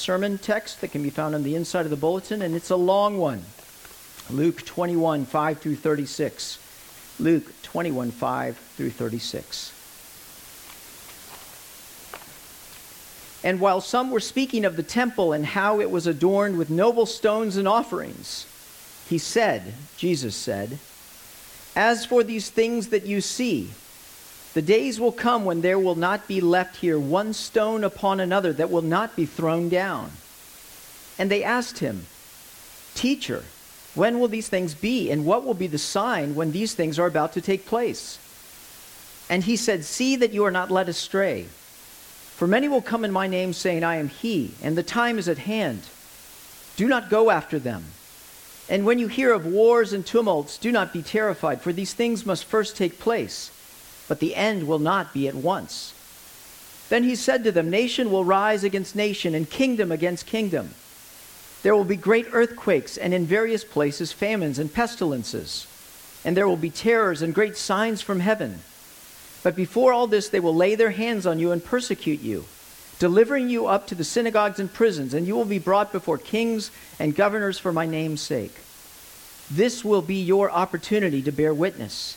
sermon text that can be found on the inside of the bulletin, and it's a long one. Luke 21, 5 through 36. Luke 21, 5 through 36. And while some were speaking of the temple and how it was adorned with noble stones and offerings, he said, Jesus said, As for these things that you see, the days will come when there will not be left here one stone upon another that will not be thrown down. And they asked him, Teacher, when will these things be? And what will be the sign when these things are about to take place? And he said, See that you are not led astray. For many will come in my name, saying, I am he, and the time is at hand. Do not go after them. And when you hear of wars and tumults, do not be terrified, for these things must first take place, but the end will not be at once. Then he said to them, Nation will rise against nation, and kingdom against kingdom. There will be great earthquakes, and in various places famines and pestilences. And there will be terrors and great signs from heaven. But before all this, they will lay their hands on you and persecute you, delivering you up to the synagogues and prisons, and you will be brought before kings and governors for my name's sake. This will be your opportunity to bear witness.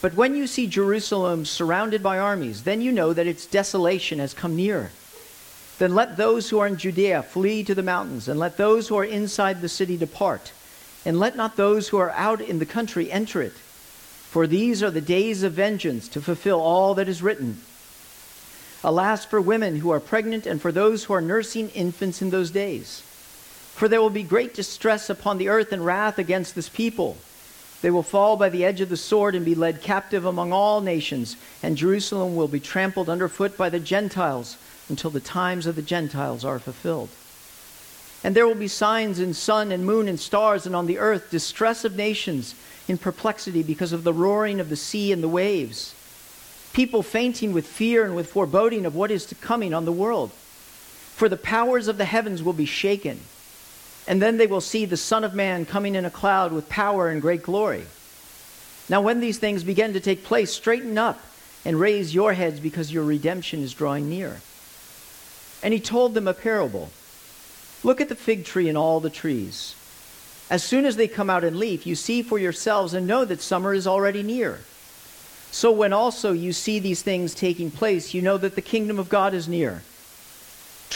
But when you see Jerusalem surrounded by armies, then you know that its desolation has come near. Then let those who are in Judea flee to the mountains, and let those who are inside the city depart, and let not those who are out in the country enter it. For these are the days of vengeance to fulfill all that is written. Alas for women who are pregnant and for those who are nursing infants in those days. For there will be great distress upon the earth and wrath against this people. They will fall by the edge of the sword and be led captive among all nations, and Jerusalem will be trampled underfoot by the Gentiles until the times of the Gentiles are fulfilled. And there will be signs in sun and moon and stars, and on the earth distress of nations in perplexity because of the roaring of the sea and the waves. People fainting with fear and with foreboding of what is to coming on the world. For the powers of the heavens will be shaken. And then they will see the Son of Man coming in a cloud with power and great glory. Now, when these things begin to take place, straighten up and raise your heads because your redemption is drawing near. And he told them a parable Look at the fig tree and all the trees. As soon as they come out in leaf, you see for yourselves and know that summer is already near. So when also you see these things taking place, you know that the kingdom of God is near.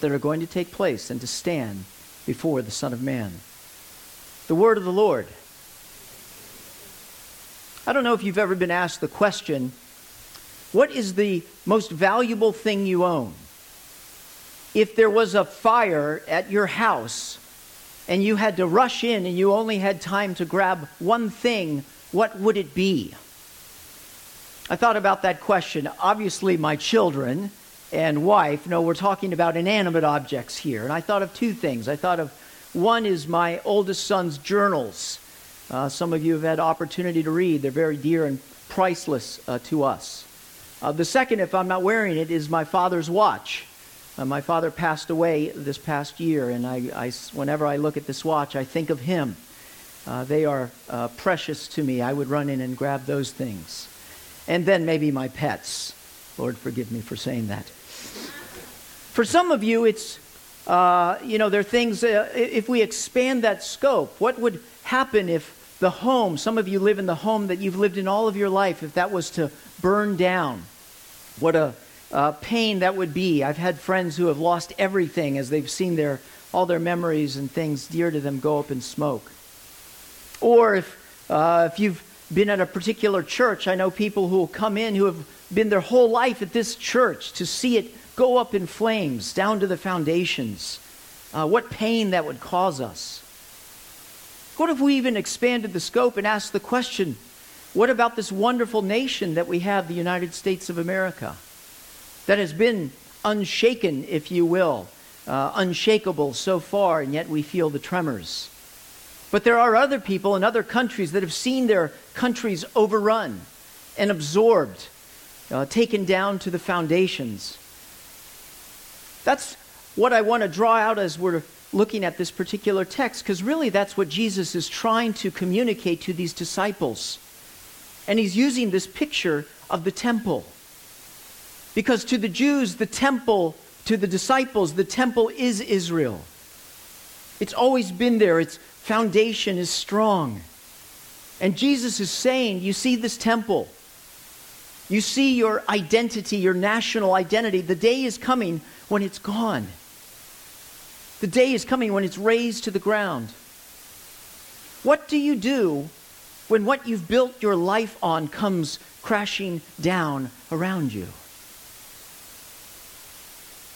that are going to take place and to stand before the Son of Man. The word of the Lord. I don't know if you've ever been asked the question what is the most valuable thing you own? If there was a fire at your house, and you had to rush in and you only had time to grab one thing, what would it be? I thought about that question. Obviously, my children and wife, no, we're talking about inanimate objects here. And I thought of two things. I thought of one is my oldest son's journals. Uh, some of you have had opportunity to read, they're very dear and priceless uh, to us. Uh, the second, if I'm not wearing it, is my father's watch. Uh, my father passed away this past year, and I, I, whenever I look at this watch, I think of him. Uh, they are uh, precious to me. I would run in and grab those things. And then maybe my pets. Lord, forgive me for saying that. For some of you, it's, uh, you know, there are things, uh, if we expand that scope, what would happen if the home, some of you live in the home that you've lived in all of your life, if that was to burn down? What a uh, pain that would be. I've had friends who have lost everything as they've seen their all their memories and things dear to them go up in smoke. Or if, uh, if you've been at a particular church, I know people who will come in who have been their whole life at this church to see it go up in flames down to the foundations. Uh, what pain that would cause us. What if we even expanded the scope and asked the question what about this wonderful nation that we have, the United States of America, that has been unshaken, if you will, uh, unshakable so far, and yet we feel the tremors? But there are other people in other countries that have seen their countries overrun and absorbed, uh, taken down to the foundations. That's what I want to draw out as we're looking at this particular text, because really that's what Jesus is trying to communicate to these disciples. And he's using this picture of the temple. Because to the Jews, the temple, to the disciples, the temple is Israel. It's always been there, its foundation is strong. And Jesus is saying, You see this temple. You see your identity, your national identity. The day is coming when it's gone. The day is coming when it's razed to the ground. What do you do when what you've built your life on comes crashing down around you.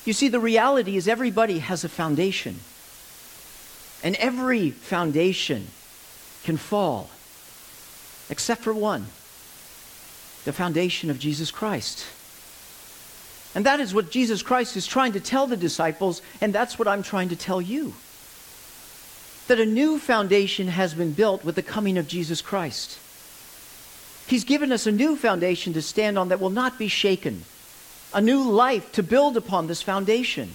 You see, the reality is everybody has a foundation, and every foundation can fall, except for one the foundation of Jesus Christ. And that is what Jesus Christ is trying to tell the disciples, and that's what I'm trying to tell you that a new foundation has been built with the coming of Jesus Christ. He's given us a new foundation to stand on that will not be shaken, a new life to build upon this foundation.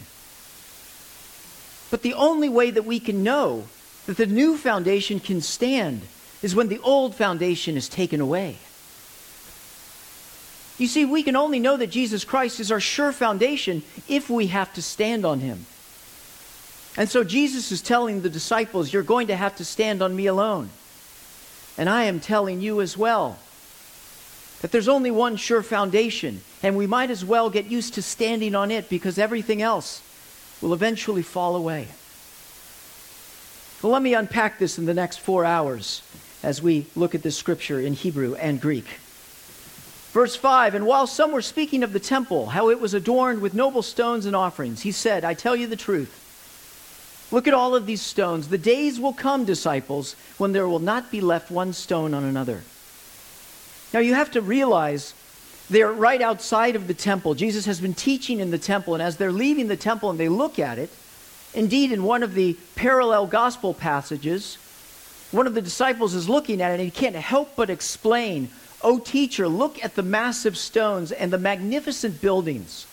But the only way that we can know that the new foundation can stand is when the old foundation is taken away. You see, we can only know that Jesus Christ is our sure foundation if we have to stand on him. And so Jesus is telling the disciples, You're going to have to stand on me alone. And I am telling you as well that there's only one sure foundation, and we might as well get used to standing on it because everything else will eventually fall away. Well, let me unpack this in the next four hours as we look at this scripture in Hebrew and Greek. Verse 5 And while some were speaking of the temple, how it was adorned with noble stones and offerings, he said, I tell you the truth. Look at all of these stones. The days will come, disciples, when there will not be left one stone on another. Now you have to realize they're right outside of the temple. Jesus has been teaching in the temple, and as they're leaving the temple and they look at it, indeed, in one of the parallel gospel passages, one of the disciples is looking at it and he can't help but explain, Oh, teacher, look at the massive stones and the magnificent buildings.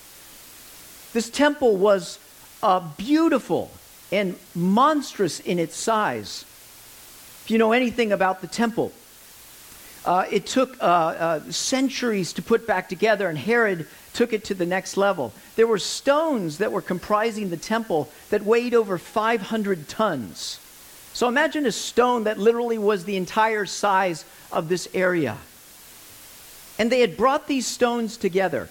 This temple was uh, beautiful and monstrous in its size. If you know anything about the temple, uh, it took uh, uh, centuries to put back together, and Herod took it to the next level. There were stones that were comprising the temple that weighed over 500 tons. So imagine a stone that literally was the entire size of this area. And they had brought these stones together.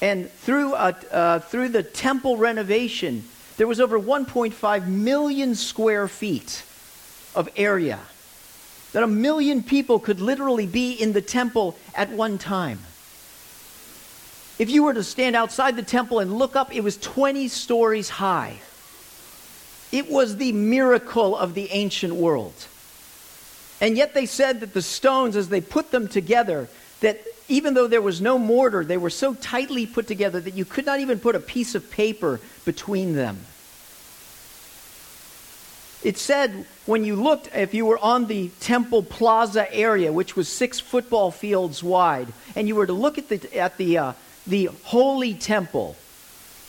And through, a, uh, through the temple renovation, there was over 1.5 million square feet of area that a million people could literally be in the temple at one time. If you were to stand outside the temple and look up, it was 20 stories high. It was the miracle of the ancient world. And yet they said that the stones, as they put them together, that even though there was no mortar, they were so tightly put together that you could not even put a piece of paper between them. It said when you looked, if you were on the Temple Plaza area, which was six football fields wide, and you were to look at the, at the, uh, the Holy Temple,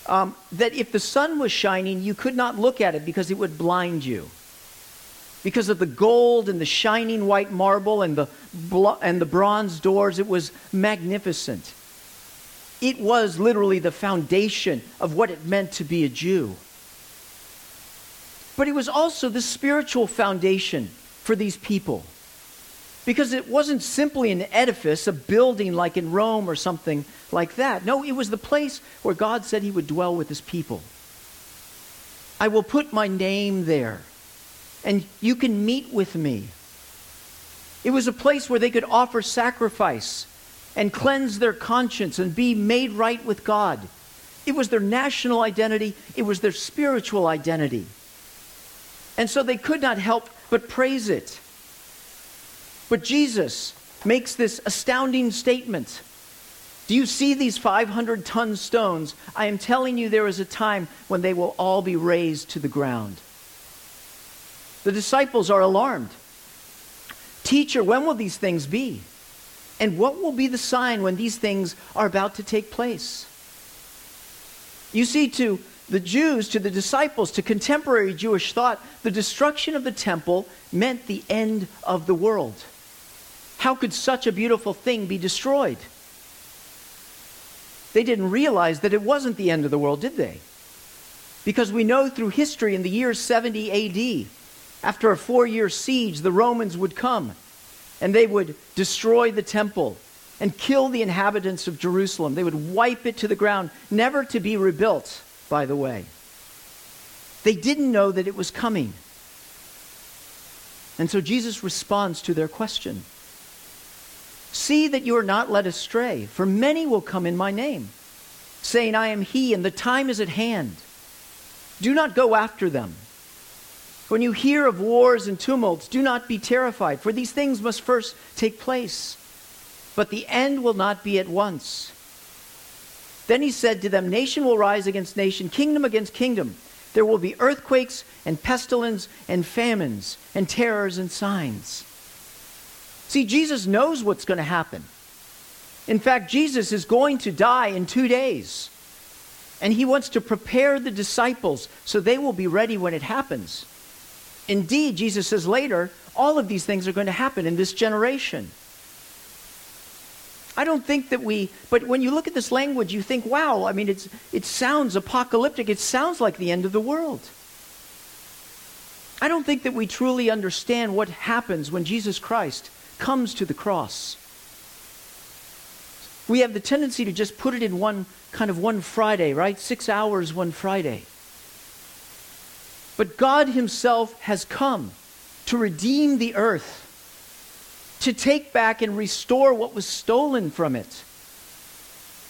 um, that if the sun was shining, you could not look at it because it would blind you. Because of the gold and the shining white marble and the, blo- and the bronze doors, it was magnificent. It was literally the foundation of what it meant to be a Jew. But it was also the spiritual foundation for these people. Because it wasn't simply an edifice, a building like in Rome or something like that. No, it was the place where God said he would dwell with his people. I will put my name there, and you can meet with me. It was a place where they could offer sacrifice and cleanse their conscience and be made right with God. It was their national identity, it was their spiritual identity. And so they could not help but praise it. But Jesus makes this astounding statement. Do you see these 500 ton stones? I am telling you, there is a time when they will all be razed to the ground. The disciples are alarmed. Teacher, when will these things be? And what will be the sign when these things are about to take place? You see, to the Jews, to the disciples, to contemporary Jewish thought, the destruction of the temple meant the end of the world. How could such a beautiful thing be destroyed? They didn't realize that it wasn't the end of the world, did they? Because we know through history in the year 70 AD, after a four year siege, the Romans would come and they would destroy the temple and kill the inhabitants of Jerusalem. They would wipe it to the ground, never to be rebuilt, by the way. They didn't know that it was coming. And so Jesus responds to their question See that you are not led astray, for many will come in my name, saying, I am he, and the time is at hand. Do not go after them. When you hear of wars and tumults, do not be terrified, for these things must first take place. But the end will not be at once. Then he said to them, Nation will rise against nation, kingdom against kingdom. There will be earthquakes and pestilence and famines and terrors and signs. See, Jesus knows what's going to happen. In fact, Jesus is going to die in two days. And he wants to prepare the disciples so they will be ready when it happens. Indeed, Jesus says later, all of these things are going to happen in this generation. I don't think that we, but when you look at this language, you think, wow, I mean, it's, it sounds apocalyptic. It sounds like the end of the world. I don't think that we truly understand what happens when Jesus Christ comes to the cross. We have the tendency to just put it in one kind of one Friday, right? Six hours one Friday. But God Himself has come to redeem the earth, to take back and restore what was stolen from it.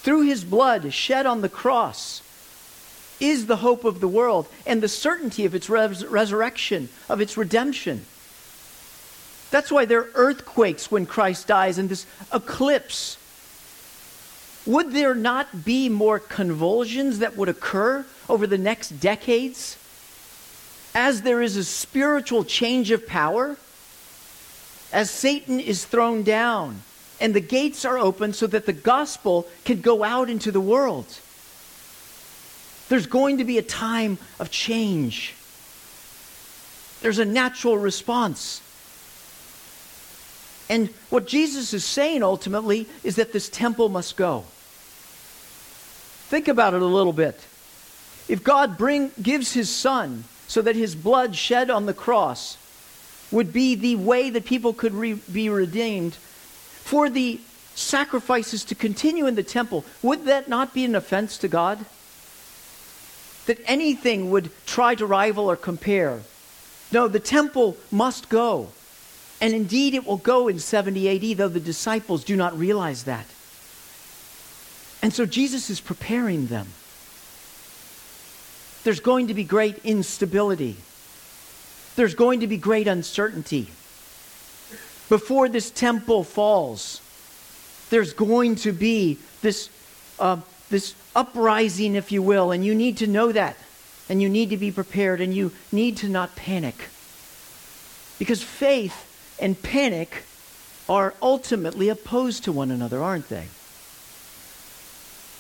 Through His blood shed on the cross is the hope of the world and the certainty of its res- resurrection, of its redemption. That's why there are earthquakes when Christ dies and this eclipse. Would there not be more convulsions that would occur over the next decades? As there is a spiritual change of power, as Satan is thrown down and the gates are open so that the gospel can go out into the world. There's going to be a time of change. There's a natural response. And what Jesus is saying ultimately is that this temple must go. Think about it a little bit. If God bring, gives his son so that his blood shed on the cross would be the way that people could re- be redeemed, for the sacrifices to continue in the temple, would that not be an offense to God? That anything would try to rival or compare. No, the temple must go. And indeed, it will go in 70 AD, though the disciples do not realize that. And so Jesus is preparing them there's going to be great instability. There's going to be great uncertainty. Before this temple falls, there's going to be this, uh, this uprising, if you will, and you need to know that. And you need to be prepared, and you need to not panic. Because faith and panic are ultimately opposed to one another, aren't they?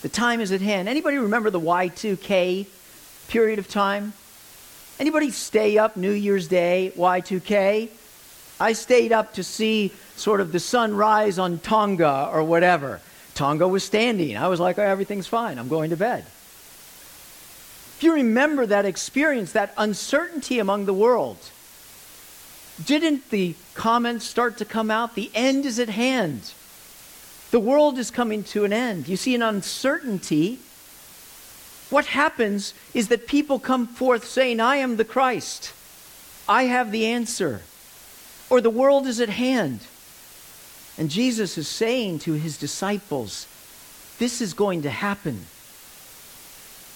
The time is at hand. Anybody remember the Y2K period of time? Anybody stay up New Year's Day, Y2K? I stayed up to see sort of the sun rise on Tonga or whatever. Tonga was standing. I was like, oh, everything's fine. I'm going to bed. If you remember that experience, that uncertainty among the world, didn't the comments start to come out? The end is at hand. The world is coming to an end. You see an uncertainty what happens is that people come forth saying, I am the Christ. I have the answer. Or the world is at hand. And Jesus is saying to his disciples, This is going to happen.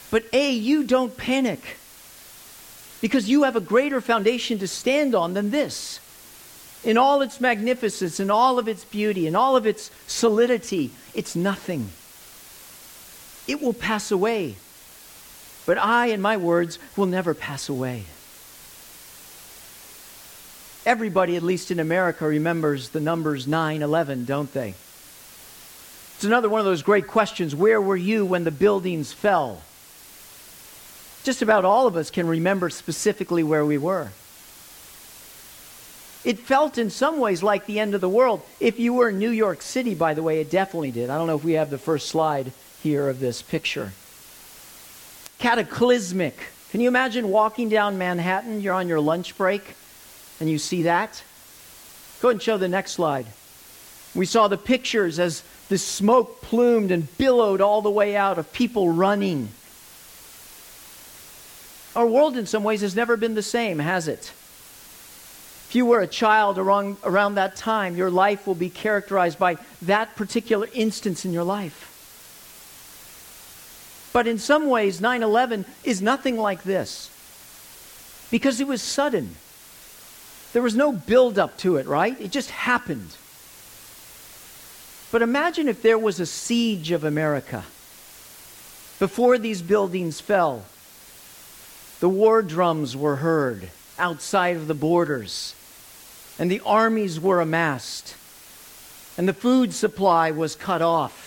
But A, you don't panic because you have a greater foundation to stand on than this. In all its magnificence, in all of its beauty, in all of its solidity, it's nothing. It will pass away. But I and my words will never pass away. Everybody, at least in America, remembers the numbers 9 11, don't they? It's another one of those great questions. Where were you when the buildings fell? Just about all of us can remember specifically where we were. It felt in some ways like the end of the world. If you were in New York City, by the way, it definitely did. I don't know if we have the first slide here of this picture. Cataclysmic. Can you imagine walking down Manhattan? You're on your lunch break and you see that? Go ahead and show the next slide. We saw the pictures as the smoke plumed and billowed all the way out of people running. Our world, in some ways, has never been the same, has it? If you were a child around, around that time, your life will be characterized by that particular instance in your life. But in some ways, 9 11 is nothing like this because it was sudden. There was no build up to it, right? It just happened. But imagine if there was a siege of America before these buildings fell. The war drums were heard outside of the borders, and the armies were amassed, and the food supply was cut off.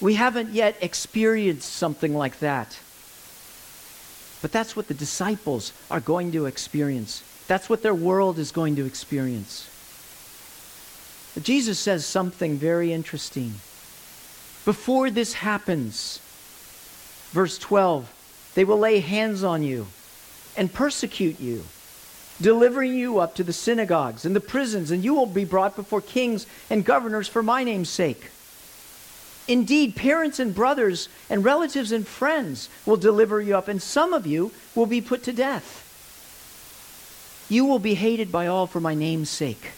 We haven't yet experienced something like that. But that's what the disciples are going to experience. That's what their world is going to experience. But Jesus says something very interesting. Before this happens, verse 12, they will lay hands on you and persecute you, delivering you up to the synagogues and the prisons, and you will be brought before kings and governors for my name's sake. Indeed, parents and brothers and relatives and friends will deliver you up, and some of you will be put to death. You will be hated by all for my name's sake.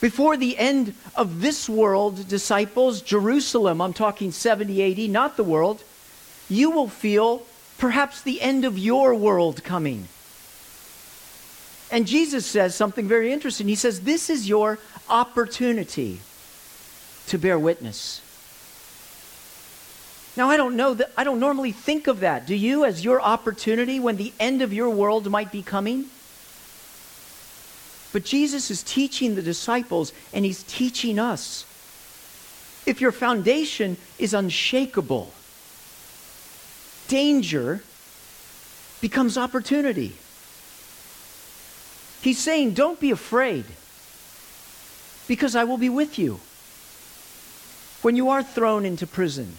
Before the end of this world, disciples, Jerusalem, I'm talking 70 AD, not the world, you will feel perhaps the end of your world coming. And Jesus says something very interesting. He says, This is your opportunity to bear witness. Now, I don't know that, I don't normally think of that. Do you, as your opportunity when the end of your world might be coming? But Jesus is teaching the disciples and he's teaching us. If your foundation is unshakable, danger becomes opportunity. He's saying, Don't be afraid, because I will be with you. When you are thrown into prison,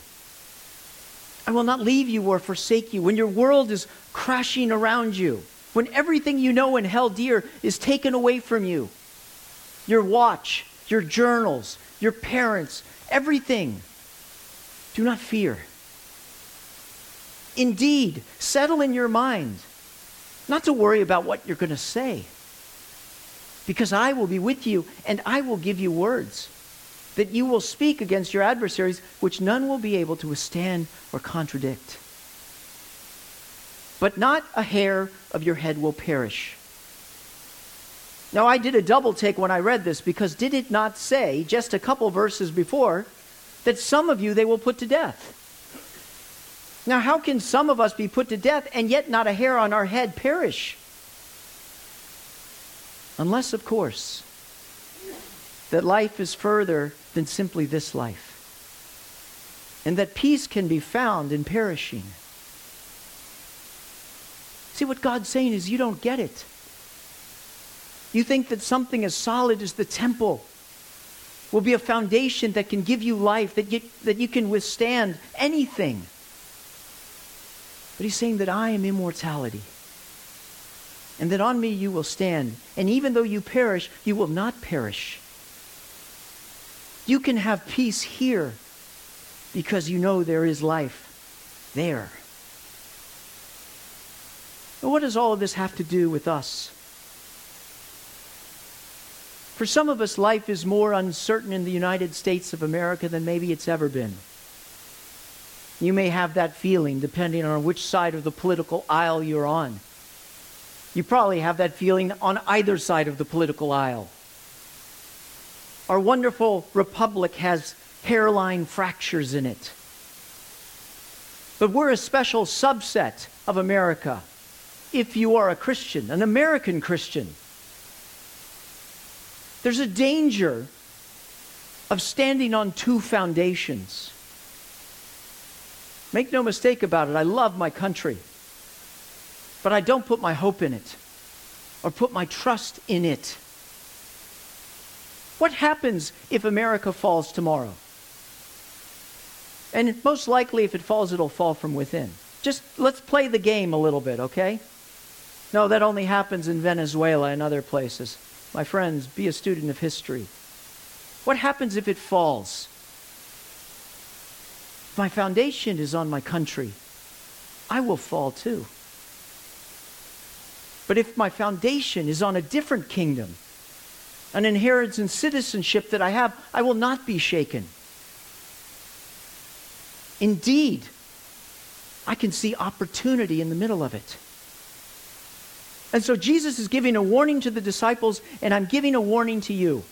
I will not leave you or forsake you. When your world is crashing around you, when everything you know and held dear is taken away from you, your watch, your journals, your parents, everything, do not fear. Indeed, settle in your mind not to worry about what you're going to say, because I will be with you and I will give you words that you will speak against your adversaries, which none will be able to withstand or contradict. But not a hair of your head will perish. Now, I did a double take when I read this because did it not say, just a couple verses before, that some of you they will put to death? Now, how can some of us be put to death and yet not a hair on our head perish? Unless, of course, that life is further than simply this life. And that peace can be found in perishing. See, what God's saying is you don't get it. You think that something as solid as the temple will be a foundation that can give you life, that you, that you can withstand anything. But he's saying that I am immortality. And that on me you will stand. And even though you perish, you will not perish. You can have peace here because you know there is life there. But what does all of this have to do with us? For some of us, life is more uncertain in the United States of America than maybe it's ever been. You may have that feeling depending on which side of the political aisle you're on. You probably have that feeling on either side of the political aisle. Our wonderful republic has hairline fractures in it. But we're a special subset of America if you are a Christian, an American Christian. There's a danger of standing on two foundations. Make no mistake about it, I love my country. But I don't put my hope in it or put my trust in it. What happens if America falls tomorrow? And most likely, if it falls, it'll fall from within. Just let's play the game a little bit, okay? No, that only happens in Venezuela and other places. My friends, be a student of history. What happens if it falls? my foundation is on my country, I will fall too. But if my foundation is on a different kingdom, an inheritance and citizenship that I have, I will not be shaken. Indeed, I can see opportunity in the middle of it. And so Jesus is giving a warning to the disciples, and I'm giving a warning to you.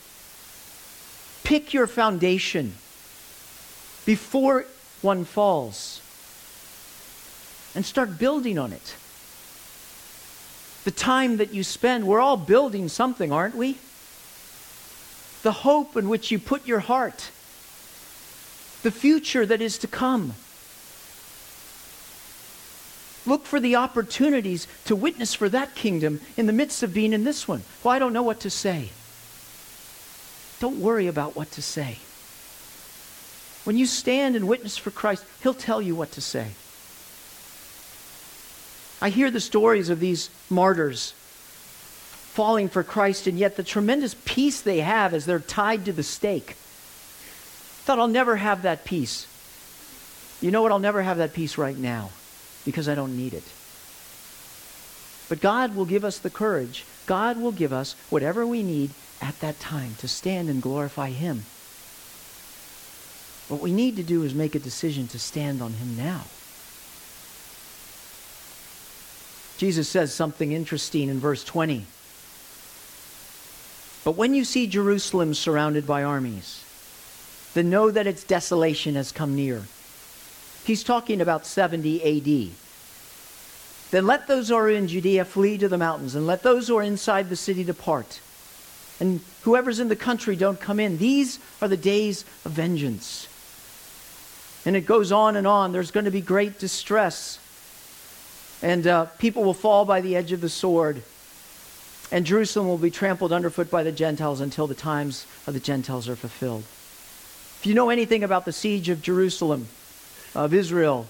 Pick your foundation before one falls and start building on it. The time that you spend, we're all building something, aren't we? The hope in which you put your heart, the future that is to come. Look for the opportunities to witness for that kingdom in the midst of being in this one. Well, I don't know what to say. Don't worry about what to say. When you stand and witness for Christ, He'll tell you what to say. I hear the stories of these martyrs falling for Christ, and yet the tremendous peace they have as they're tied to the stake. Thought I'll never have that peace. You know what? I'll never have that peace right now because I don't need it. But God will give us the courage. God will give us whatever we need at that time to stand and glorify Him. What we need to do is make a decision to stand on him now. Jesus says something interesting in verse 20. But when you see Jerusalem surrounded by armies, then know that its desolation has come near. He's talking about 70 AD. Then let those who are in Judea flee to the mountains, and let those who are inside the city depart. And whoever's in the country don't come in. These are the days of vengeance. And it goes on and on. There's going to be great distress. And uh, people will fall by the edge of the sword. And Jerusalem will be trampled underfoot by the Gentiles until the times of the Gentiles are fulfilled. If you know anything about the siege of Jerusalem, of Israel,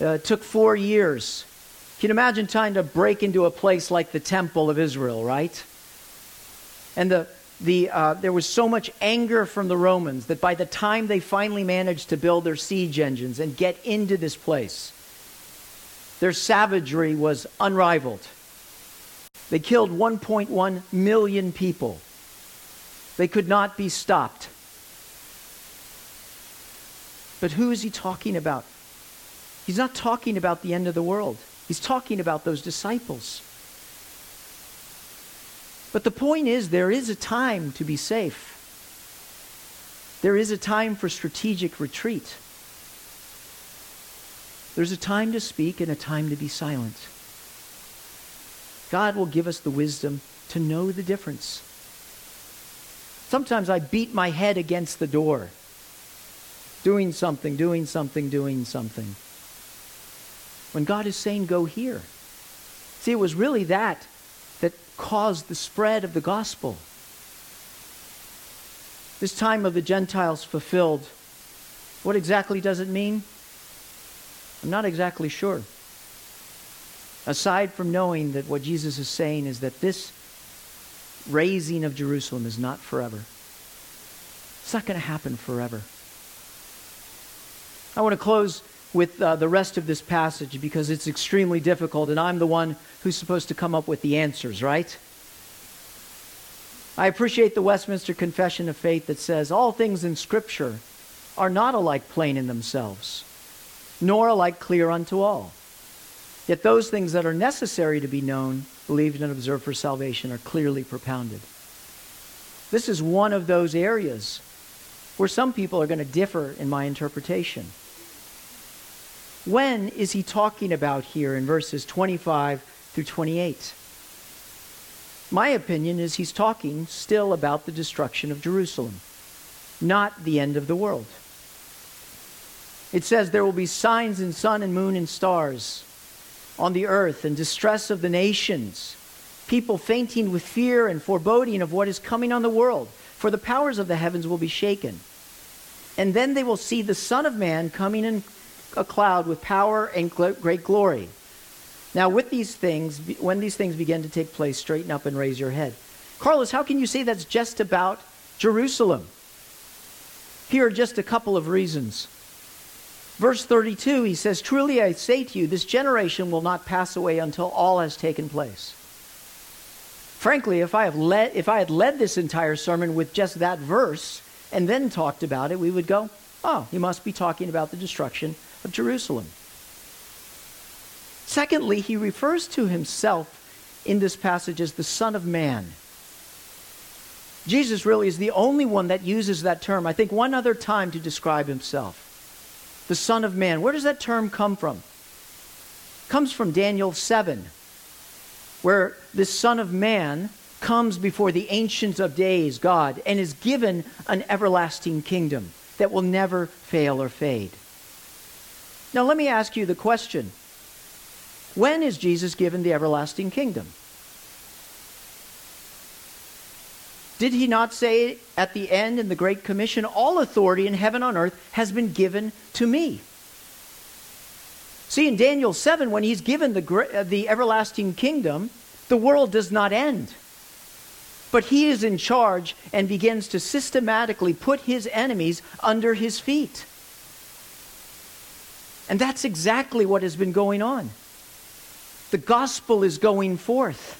uh, it took four years. Can you imagine trying to break into a place like the Temple of Israel, right? And the, the, uh, there was so much anger from the Romans that by the time they finally managed to build their siege engines and get into this place, their savagery was unrivaled. They killed 1.1 million people. They could not be stopped. But who is he talking about? He's not talking about the end of the world. He's talking about those disciples. But the point is, there is a time to be safe. There is a time for strategic retreat. There's a time to speak and a time to be silent. God will give us the wisdom to know the difference. Sometimes I beat my head against the door, doing something, doing something, doing something. When God is saying, go here. See, it was really that that caused the spread of the gospel. This time of the Gentiles fulfilled, what exactly does it mean? I'm not exactly sure. Aside from knowing that what Jesus is saying is that this razing of Jerusalem is not forever. It's not going to happen forever. I want to close with uh, the rest of this passage because it's extremely difficult, and I'm the one who's supposed to come up with the answers, right? I appreciate the Westminster Confession of Faith that says all things in Scripture are not alike plain in themselves, nor alike clear unto all. Yet those things that are necessary to be known, believed, and observed for salvation are clearly propounded. This is one of those areas where some people are going to differ in my interpretation. When is he talking about here in verses 25 through 28? My opinion is he's talking still about the destruction of Jerusalem, not the end of the world. It says there will be signs in sun and moon and stars on the earth and distress of the nations, people fainting with fear and foreboding of what is coming on the world, for the powers of the heavens will be shaken. And then they will see the Son of Man coming in a cloud with power and great glory. Now, with these things, when these things begin to take place, straighten up and raise your head. Carlos, how can you say that's just about Jerusalem? Here are just a couple of reasons. Verse 32, he says, Truly I say to you, this generation will not pass away until all has taken place. Frankly, if I, have led, if I had led this entire sermon with just that verse and then talked about it, we would go, oh, he must be talking about the destruction of Jerusalem. Secondly, he refers to himself in this passage as the Son of Man. Jesus really is the only one that uses that term, I think, one other time to describe himself. The Son of Man. Where does that term come from? It comes from Daniel 7, where this Son of Man comes before the Ancient of Days, God, and is given an everlasting kingdom that will never fail or fade. Now, let me ask you the question When is Jesus given the everlasting kingdom? Did he not say at the end in the Great Commission, All authority in heaven and earth has been given to me? See, in Daniel 7, when he's given the, uh, the everlasting kingdom, the world does not end. But he is in charge and begins to systematically put his enemies under his feet. And that's exactly what has been going on. The gospel is going forth.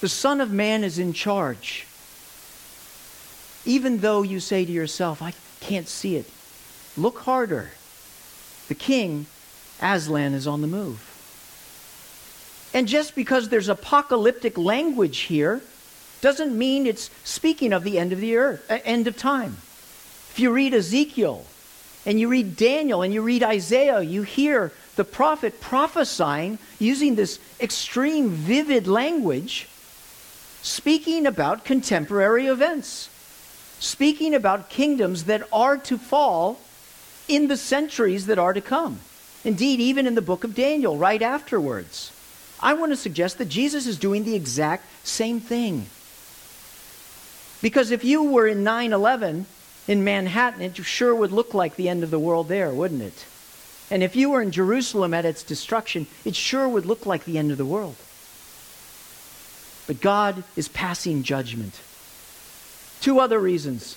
The Son of Man is in charge. Even though you say to yourself, I can't see it, look harder. The king, Aslan, is on the move. And just because there's apocalyptic language here doesn't mean it's speaking of the end of the earth, uh, end of time. If you read Ezekiel, and you read Daniel and you read Isaiah, you hear the prophet prophesying using this extreme, vivid language, speaking about contemporary events, speaking about kingdoms that are to fall in the centuries that are to come. Indeed, even in the book of Daniel, right afterwards. I want to suggest that Jesus is doing the exact same thing. Because if you were in 9 11 in Manhattan, it sure would look like the end of the world there, wouldn't it? And if you were in Jerusalem at its destruction, it sure would look like the end of the world. But God is passing judgment. Two other reasons.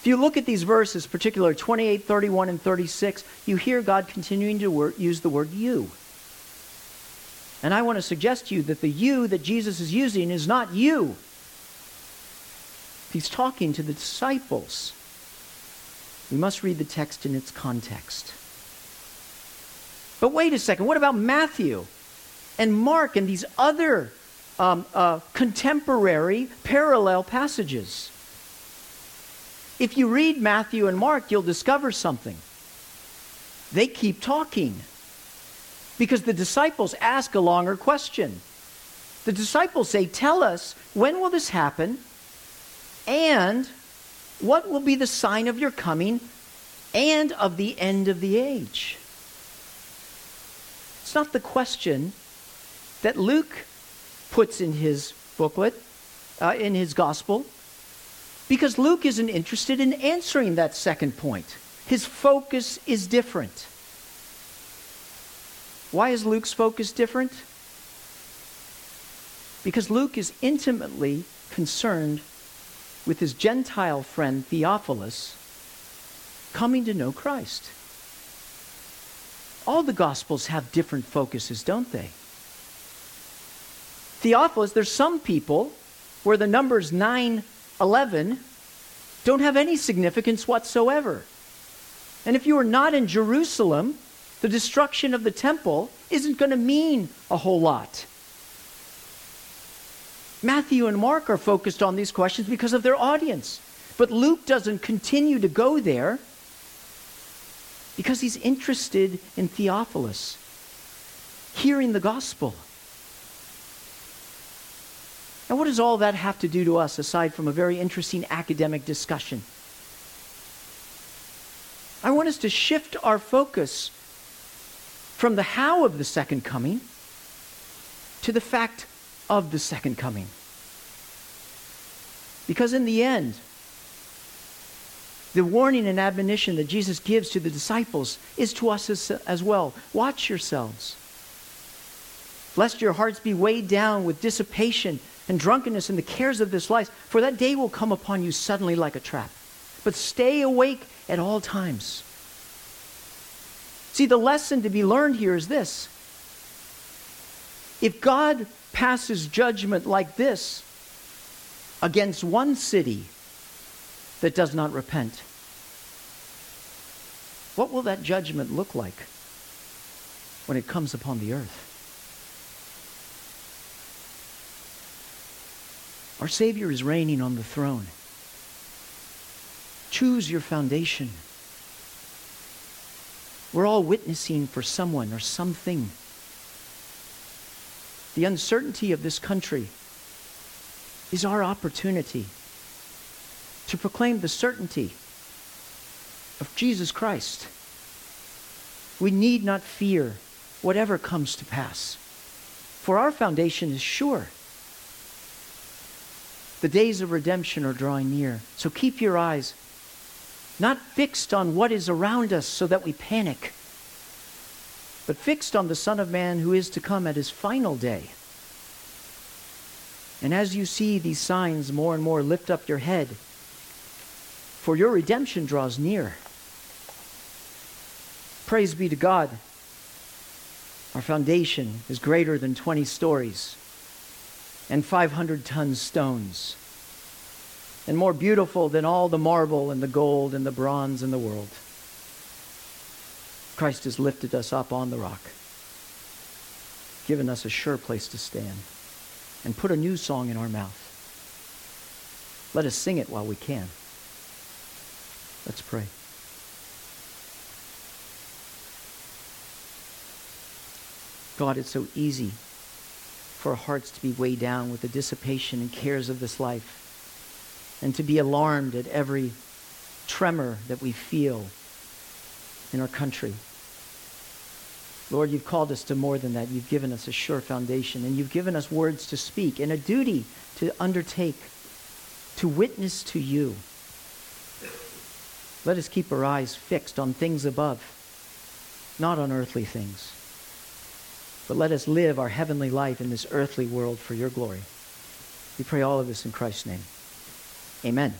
If you look at these verses, particularly 28, 31, and 36, you hear God continuing to wor- use the word you. And I want to suggest to you that the you that Jesus is using is not you. He's talking to the disciples. We must read the text in its context. But wait a second, what about Matthew and Mark and these other um, uh, contemporary parallel passages? If you read Matthew and Mark, you'll discover something. They keep talking because the disciples ask a longer question. The disciples say, Tell us, when will this happen? And what will be the sign of your coming and of the end of the age? It's not the question that Luke puts in his booklet, uh, in his gospel, because Luke isn't interested in answering that second point. His focus is different. Why is Luke's focus different? Because Luke is intimately concerned with his Gentile friend Theophilus coming to know Christ. All the Gospels have different focuses, don't they? Theophilus, there's some people where the numbers 9, 11 don't have any significance whatsoever. And if you are not in Jerusalem, the destruction of the temple isn't going to mean a whole lot. Matthew and Mark are focused on these questions because of their audience. But Luke doesn't continue to go there because he's interested in Theophilus, hearing the gospel. Now, what does all that have to do to us aside from a very interesting academic discussion? I want us to shift our focus from the how of the second coming to the fact of the second coming. Because in the end, the warning and admonition that Jesus gives to the disciples is to us as, as well. Watch yourselves, lest your hearts be weighed down with dissipation and drunkenness and the cares of this life, for that day will come upon you suddenly like a trap. But stay awake at all times. See, the lesson to be learned here is this. If God passes judgment like this against one city that does not repent, what will that judgment look like when it comes upon the earth? Our Savior is reigning on the throne. Choose your foundation. We're all witnessing for someone or something. The uncertainty of this country is our opportunity to proclaim the certainty of Jesus Christ. We need not fear whatever comes to pass, for our foundation is sure. The days of redemption are drawing near, so keep your eyes not fixed on what is around us so that we panic, but fixed on the Son of Man who is to come at his final day. And as you see these signs more and more, lift up your head, for your redemption draws near. Praise be to God. Our foundation is greater than 20 stories and 500 ton stones, and more beautiful than all the marble and the gold and the bronze in the world. Christ has lifted us up on the rock, given us a sure place to stand, and put a new song in our mouth. Let us sing it while we can. Let's pray. God, it's so easy for our hearts to be weighed down with the dissipation and cares of this life and to be alarmed at every tremor that we feel in our country. Lord, you've called us to more than that. You've given us a sure foundation, and you've given us words to speak and a duty to undertake, to witness to you. Let us keep our eyes fixed on things above, not on earthly things. But let us live our heavenly life in this earthly world for your glory. We pray all of this in Christ's name. Amen.